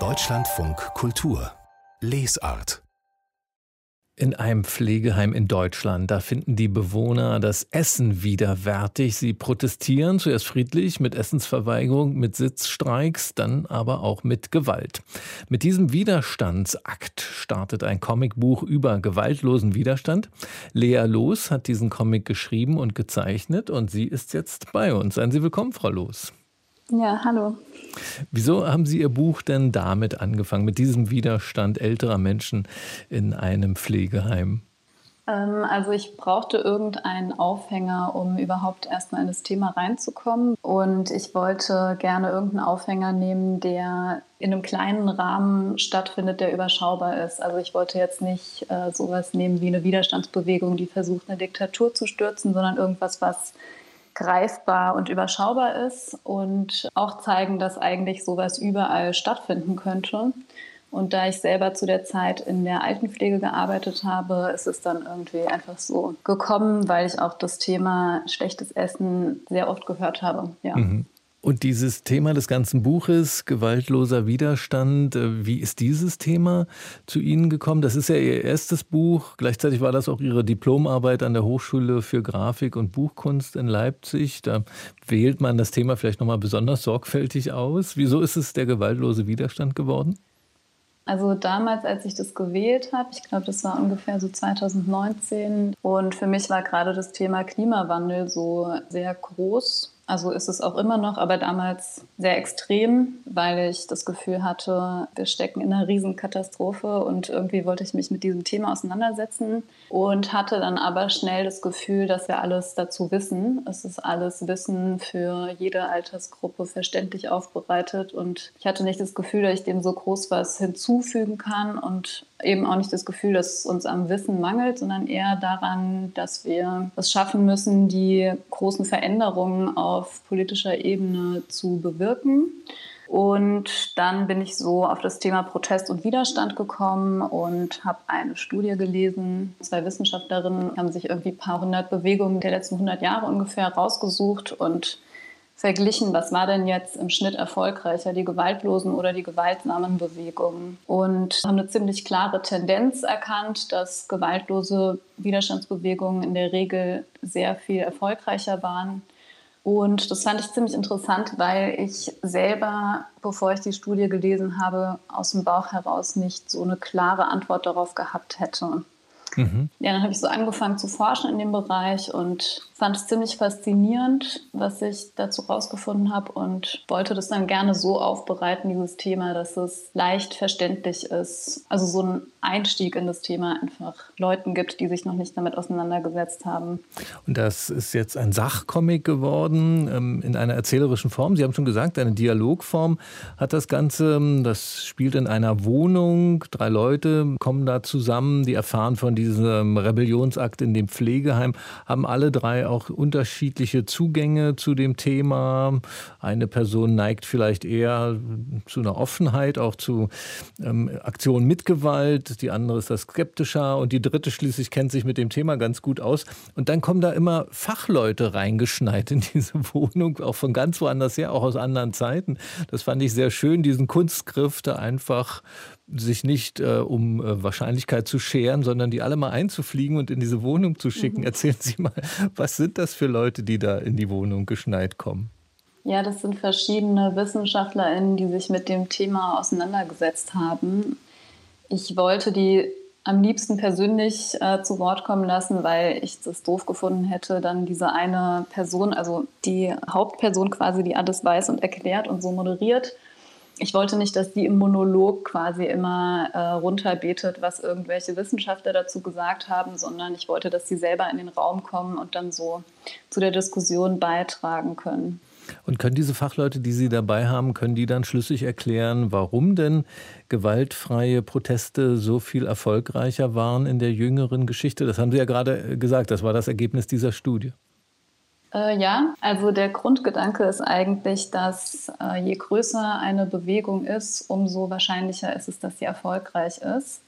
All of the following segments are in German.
Deutschlandfunk Kultur Lesart in einem Pflegeheim in Deutschland, da finden die Bewohner das Essen widerwärtig. Sie protestieren zuerst friedlich mit Essensverweigerung, mit Sitzstreiks, dann aber auch mit Gewalt. Mit diesem Widerstandsakt startet ein Comicbuch über gewaltlosen Widerstand. Lea Loos hat diesen Comic geschrieben und gezeichnet und sie ist jetzt bei uns. Seien Sie willkommen, Frau Loos. Ja, hallo. Wieso haben Sie Ihr Buch denn damit angefangen, mit diesem Widerstand älterer Menschen in einem Pflegeheim? Ähm, also ich brauchte irgendeinen Aufhänger, um überhaupt erstmal in das Thema reinzukommen. Und ich wollte gerne irgendeinen Aufhänger nehmen, der in einem kleinen Rahmen stattfindet, der überschaubar ist. Also ich wollte jetzt nicht äh, sowas nehmen wie eine Widerstandsbewegung, die versucht, eine Diktatur zu stürzen, sondern irgendwas, was greifbar und überschaubar ist und auch zeigen, dass eigentlich sowas überall stattfinden könnte. Und da ich selber zu der Zeit in der Altenpflege gearbeitet habe, ist es dann irgendwie einfach so gekommen, weil ich auch das Thema schlechtes Essen sehr oft gehört habe. Ja. Mhm. Und dieses Thema des ganzen Buches, gewaltloser Widerstand, äh, wie ist dieses Thema zu Ihnen gekommen? Das ist ja Ihr erstes Buch. Gleichzeitig war das auch Ihre Diplomarbeit an der Hochschule für Grafik und Buchkunst in Leipzig. Da wählt man das Thema vielleicht nochmal besonders sorgfältig aus. Wieso ist es der gewaltlose Widerstand geworden? Also damals, als ich das gewählt habe, ich glaube, das war ungefähr so 2019. Und für mich war gerade das Thema Klimawandel so sehr groß also ist es auch immer noch, aber damals sehr extrem, weil ich das Gefühl hatte, wir stecken in einer Riesenkatastrophe und irgendwie wollte ich mich mit diesem Thema auseinandersetzen und hatte dann aber schnell das Gefühl, dass wir alles dazu wissen. Es ist alles Wissen für jede Altersgruppe verständlich aufbereitet und ich hatte nicht das Gefühl, dass ich dem so groß was hinzufügen kann und eben auch nicht das Gefühl, dass es uns am Wissen mangelt, sondern eher daran, dass wir es schaffen müssen, die großen Veränderungen auf politischer Ebene zu bewirken. Und dann bin ich so auf das Thema Protest und Widerstand gekommen und habe eine Studie gelesen. Zwei Wissenschaftlerinnen haben sich irgendwie ein paar hundert Bewegungen der letzten 100 Jahre ungefähr rausgesucht und verglichen, was war denn jetzt im Schnitt erfolgreicher, die gewaltlosen oder die gewaltsamen Bewegungen. Und haben eine ziemlich klare Tendenz erkannt, dass gewaltlose Widerstandsbewegungen in der Regel sehr viel erfolgreicher waren. Und das fand ich ziemlich interessant, weil ich selber, bevor ich die Studie gelesen habe, aus dem Bauch heraus nicht so eine klare Antwort darauf gehabt hätte. Mhm. Ja, dann habe ich so angefangen zu forschen in dem Bereich und fand es ziemlich faszinierend, was ich dazu rausgefunden habe und wollte das dann gerne so aufbereiten, dieses Thema, dass es leicht verständlich ist. Also so ein Einstieg in das Thema einfach Leuten gibt, die sich noch nicht damit auseinandergesetzt haben. Und das ist jetzt ein Sachcomic geworden ähm, in einer erzählerischen Form. Sie haben schon gesagt, eine Dialogform hat das Ganze. Das spielt in einer Wohnung. Drei Leute kommen da zusammen, die erfahren von diesem Rebellionsakt in dem Pflegeheim, haben alle drei auch unterschiedliche Zugänge zu dem Thema. Eine Person neigt vielleicht eher zu einer Offenheit, auch zu ähm, Aktionen mit Gewalt. Die andere ist das skeptischer und die dritte schließlich kennt sich mit dem Thema ganz gut aus. Und dann kommen da immer Fachleute reingeschneit in diese Wohnung, auch von ganz woanders her, auch aus anderen Zeiten. Das fand ich sehr schön, diesen Kunstgriff da einfach sich nicht äh, um äh, Wahrscheinlichkeit zu scheren, sondern die alle mal einzufliegen und in diese Wohnung zu schicken. Mhm. Erzählen Sie mal, was sind das für Leute, die da in die Wohnung geschneit kommen? Ja, das sind verschiedene WissenschaftlerInnen, die sich mit dem Thema auseinandergesetzt haben. Ich wollte die am liebsten persönlich äh, zu Wort kommen lassen, weil ich das doof gefunden hätte, dann diese eine Person, also die Hauptperson quasi, die alles weiß und erklärt und so moderiert, ich wollte nicht, dass die im Monolog quasi immer äh, runterbetet, was irgendwelche Wissenschaftler dazu gesagt haben, sondern ich wollte, dass sie selber in den Raum kommen und dann so zu der Diskussion beitragen können. Und können diese Fachleute, die Sie dabei haben, können die dann schlüssig erklären, warum denn gewaltfreie Proteste so viel erfolgreicher waren in der jüngeren Geschichte? Das haben Sie ja gerade gesagt, das war das Ergebnis dieser Studie. Äh, ja, also der Grundgedanke ist eigentlich, dass äh, je größer eine Bewegung ist, umso wahrscheinlicher ist es, dass sie erfolgreich ist.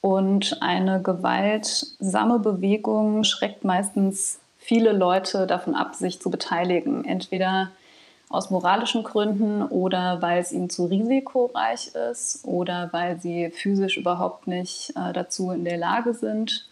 Und eine gewaltsame Bewegung schreckt meistens viele Leute davon ab, sich zu beteiligen. Entweder aus moralischen Gründen oder weil es ihnen zu risikoreich ist oder weil sie physisch überhaupt nicht äh, dazu in der Lage sind.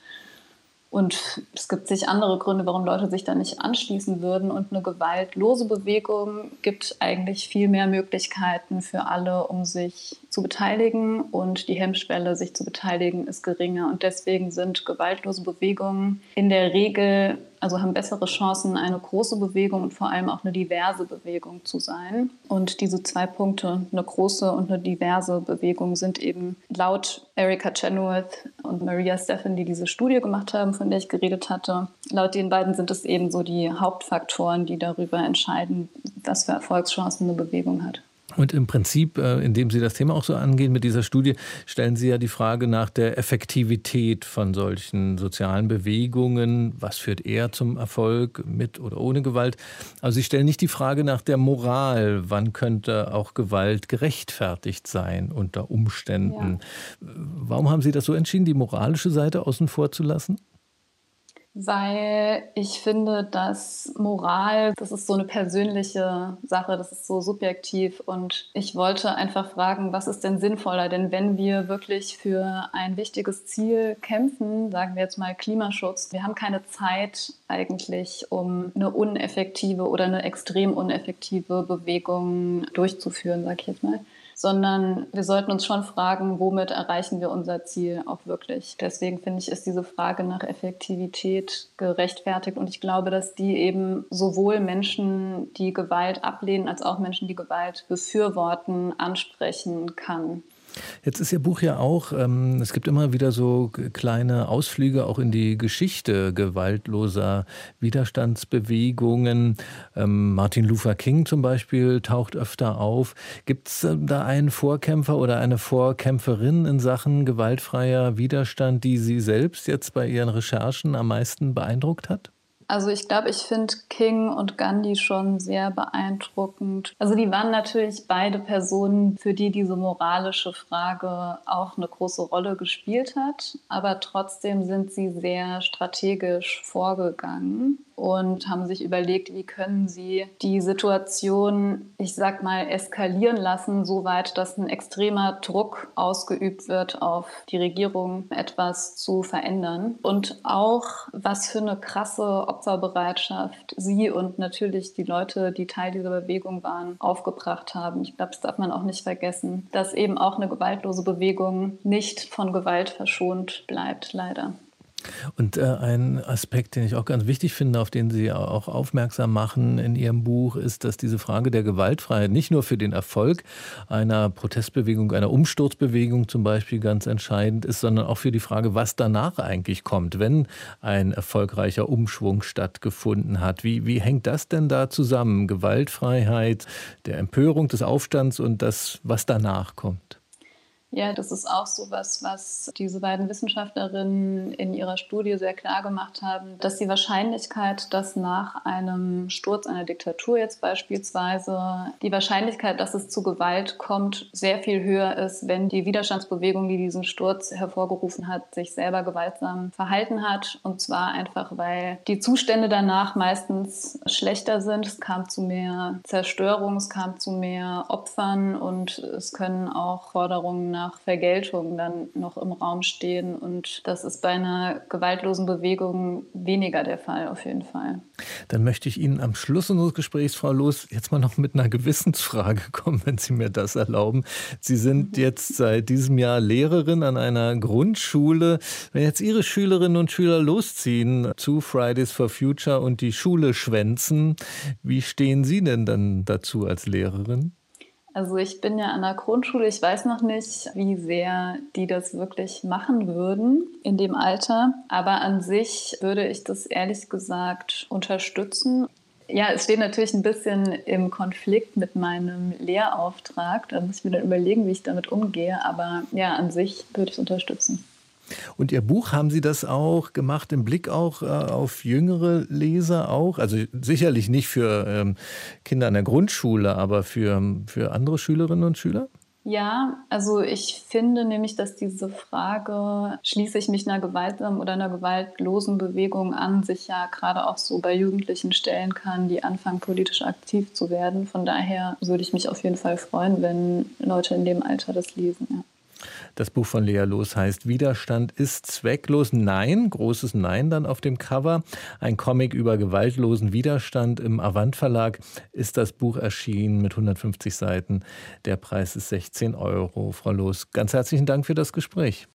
Und es gibt sich andere Gründe, warum Leute sich da nicht anschließen würden. Und eine gewaltlose Bewegung gibt eigentlich viel mehr Möglichkeiten für alle, um sich zu beteiligen. Und die Hemmschwelle, sich zu beteiligen, ist geringer. Und deswegen sind gewaltlose Bewegungen in der Regel also haben bessere Chancen, eine große Bewegung und vor allem auch eine diverse Bewegung zu sein. Und diese zwei Punkte, eine große und eine diverse Bewegung, sind eben laut Erika Chenoweth und Maria Steffen, die diese Studie gemacht haben, von der ich geredet hatte, laut den beiden sind es eben so die Hauptfaktoren, die darüber entscheiden, was für Erfolgschancen eine Bewegung hat. Und im Prinzip, äh, indem Sie das Thema auch so angehen mit dieser Studie, stellen Sie ja die Frage nach der Effektivität von solchen sozialen Bewegungen. Was führt eher zum Erfolg mit oder ohne Gewalt? Also Sie stellen nicht die Frage nach der Moral. Wann könnte auch Gewalt gerechtfertigt sein unter Umständen? Ja. Warum haben Sie das so entschieden, die moralische Seite außen vor zu lassen? Weil ich finde, dass Moral, das ist so eine persönliche Sache, das ist so subjektiv und ich wollte einfach fragen, was ist denn sinnvoller? Denn wenn wir wirklich für ein wichtiges Ziel kämpfen, sagen wir jetzt mal Klimaschutz, wir haben keine Zeit eigentlich, um eine uneffektive oder eine extrem uneffektive Bewegung durchzuführen, sage ich jetzt mal sondern wir sollten uns schon fragen, womit erreichen wir unser Ziel auch wirklich. Deswegen finde ich, ist diese Frage nach Effektivität gerechtfertigt und ich glaube, dass die eben sowohl Menschen, die Gewalt ablehnen, als auch Menschen, die Gewalt befürworten, ansprechen kann. Jetzt ist Ihr Buch ja auch, ähm, es gibt immer wieder so kleine Ausflüge auch in die Geschichte gewaltloser Widerstandsbewegungen. Ähm, Martin Luther King zum Beispiel taucht öfter auf. Gibt es äh, da einen Vorkämpfer oder eine Vorkämpferin in Sachen gewaltfreier Widerstand, die Sie selbst jetzt bei Ihren Recherchen am meisten beeindruckt hat? Also ich glaube, ich finde King und Gandhi schon sehr beeindruckend. Also die waren natürlich beide Personen, für die diese moralische Frage auch eine große Rolle gespielt hat. Aber trotzdem sind sie sehr strategisch vorgegangen und haben sich überlegt, wie können sie die Situation, ich sag mal, eskalieren lassen, so weit, dass ein extremer Druck ausgeübt wird auf die Regierung, etwas zu verändern. Und auch, was für eine krasse Opferbereitschaft sie und natürlich die Leute, die Teil dieser Bewegung waren, aufgebracht haben. Ich glaube, das darf man auch nicht vergessen, dass eben auch eine gewaltlose Bewegung nicht von Gewalt verschont bleibt, leider. Und äh, ein Aspekt, den ich auch ganz wichtig finde, auf den Sie auch aufmerksam machen in Ihrem Buch, ist, dass diese Frage der Gewaltfreiheit nicht nur für den Erfolg einer Protestbewegung, einer Umsturzbewegung zum Beispiel ganz entscheidend ist, sondern auch für die Frage, was danach eigentlich kommt, wenn ein erfolgreicher Umschwung stattgefunden hat. Wie, wie hängt das denn da zusammen? Gewaltfreiheit, der Empörung, des Aufstands und das, was danach kommt? Ja, das ist auch so was, was diese beiden Wissenschaftlerinnen in ihrer Studie sehr klar gemacht haben, dass die Wahrscheinlichkeit, dass nach einem Sturz einer Diktatur jetzt beispielsweise die Wahrscheinlichkeit, dass es zu Gewalt kommt, sehr viel höher ist, wenn die Widerstandsbewegung, die diesen Sturz hervorgerufen hat, sich selber gewaltsam verhalten hat. Und zwar einfach, weil die Zustände danach meistens schlechter sind. Es kam zu mehr Zerstörung, es kam zu mehr Opfern und es können auch Forderungen nach Vergeltung dann noch im Raum stehen. Und das ist bei einer gewaltlosen Bewegung weniger der Fall, auf jeden Fall. Dann möchte ich Ihnen am Schluss unseres Gesprächs, Frau Los, jetzt mal noch mit einer Gewissensfrage kommen, wenn Sie mir das erlauben. Sie sind mhm. jetzt seit diesem Jahr Lehrerin an einer Grundschule. Wenn jetzt Ihre Schülerinnen und Schüler losziehen zu Fridays for Future und die Schule schwänzen, wie stehen Sie denn dann dazu als Lehrerin? Also ich bin ja an der Grundschule, ich weiß noch nicht, wie sehr die das wirklich machen würden in dem Alter, aber an sich würde ich das ehrlich gesagt unterstützen. Ja, es steht natürlich ein bisschen im Konflikt mit meinem Lehrauftrag. Da muss ich mir dann überlegen, wie ich damit umgehe. Aber ja, an sich würde ich es unterstützen. Und Ihr Buch, haben Sie das auch gemacht im Blick auch äh, auf jüngere Leser auch? Also sicherlich nicht für ähm, Kinder an der Grundschule, aber für, für andere Schülerinnen und Schüler? Ja, also ich finde nämlich, dass diese Frage, schließe ich mich einer gewaltsamen oder einer gewaltlosen Bewegung an, sich ja gerade auch so bei Jugendlichen stellen kann, die anfangen, politisch aktiv zu werden. Von daher würde ich mich auf jeden Fall freuen, wenn Leute in dem Alter das lesen. Ja. Das Buch von Lea Los heißt Widerstand ist zwecklos. Nein, großes Nein dann auf dem Cover. Ein Comic über gewaltlosen Widerstand im Avant Verlag ist das Buch erschienen mit 150 Seiten. Der Preis ist 16 Euro. Frau Los, ganz herzlichen Dank für das Gespräch.